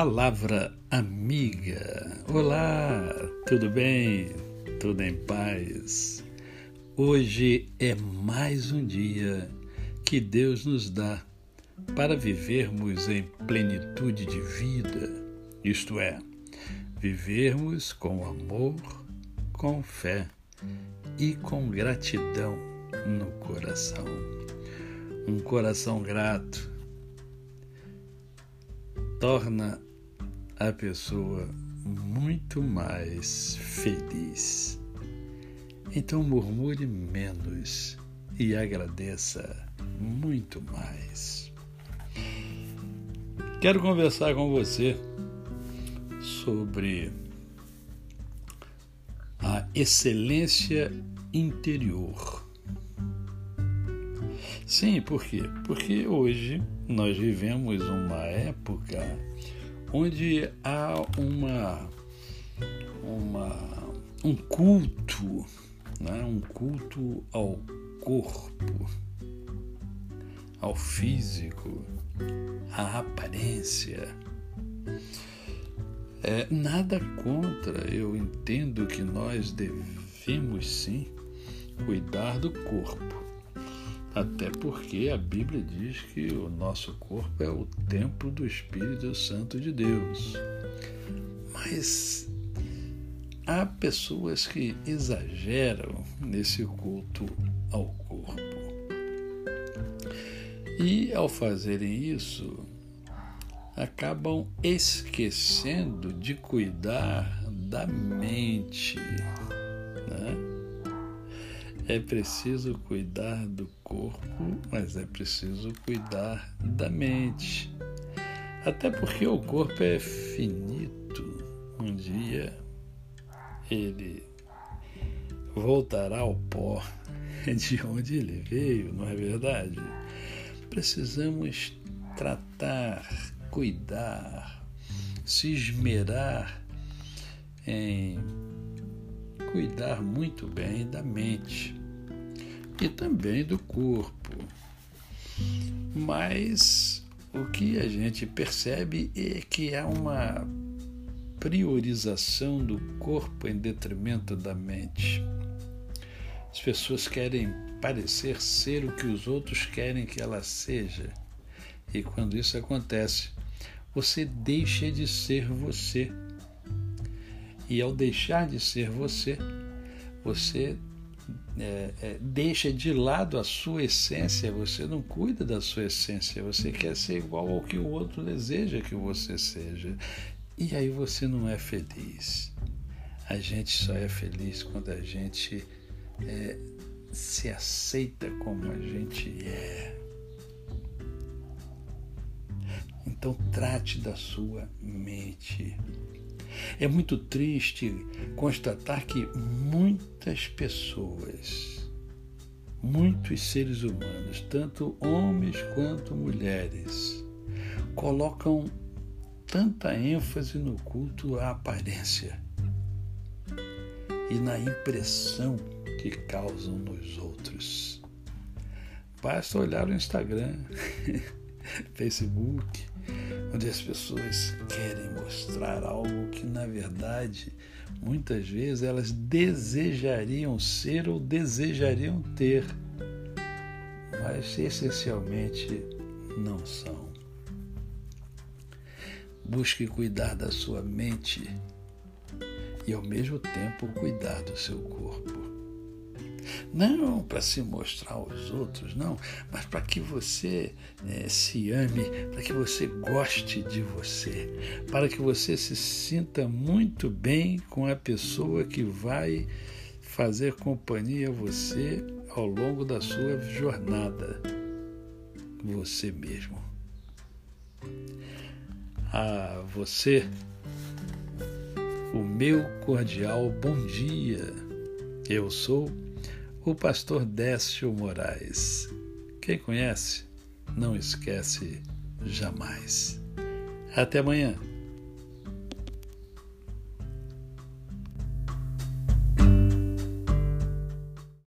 Palavra amiga. Olá, tudo bem? Tudo em paz? Hoje é mais um dia que Deus nos dá para vivermos em plenitude de vida, isto é, vivermos com amor, com fé e com gratidão no coração. Um coração grato torna a pessoa muito mais feliz. Então murmure menos e agradeça muito mais. Quero conversar com você sobre a excelência interior. Sim, por quê? Porque hoje nós vivemos uma época onde há uma, uma um culto, né? um culto ao corpo, ao físico, à aparência. É, nada contra, eu entendo que nós devemos sim cuidar do corpo até porque a Bíblia diz que o nosso corpo é o templo do Espírito Santo de Deus. Mas há pessoas que exageram nesse culto ao corpo. E ao fazerem isso, acabam esquecendo de cuidar da mente. Né? É preciso cuidar do corpo, mas é preciso cuidar da mente. Até porque o corpo é finito. Um dia ele voltará ao pó de onde ele veio, não é verdade? Precisamos tratar, cuidar, se esmerar em cuidar muito bem da mente e também do corpo. Mas o que a gente percebe é que há uma priorização do corpo em detrimento da mente. As pessoas querem parecer ser o que os outros querem que ela seja. E quando isso acontece, você deixa de ser você. E ao deixar de ser você, você é, é, deixa de lado a sua essência, você não cuida da sua essência, você quer ser igual ao que o outro deseja que você seja. E aí você não é feliz. A gente só é feliz quando a gente é, se aceita como a gente é. Então trate da sua mente. É muito triste constatar que muitas pessoas, muitos seres humanos, tanto homens quanto mulheres, colocam tanta ênfase no culto à aparência e na impressão que causam nos outros. Basta olhar o Instagram, Facebook, onde as pessoas querem mostrar algo que, na verdade, muitas vezes elas desejariam ser ou desejariam ter, mas essencialmente não são. Busque cuidar da sua mente e, ao mesmo tempo, cuidar do seu corpo. Não para se mostrar aos outros, não, mas para que você é, se ame, para que você goste de você, para que você se sinta muito bem com a pessoa que vai fazer companhia a você ao longo da sua jornada, você mesmo. A você, o meu cordial bom dia. Eu sou o pastor Décio Moraes. Quem conhece, não esquece jamais. Até amanhã.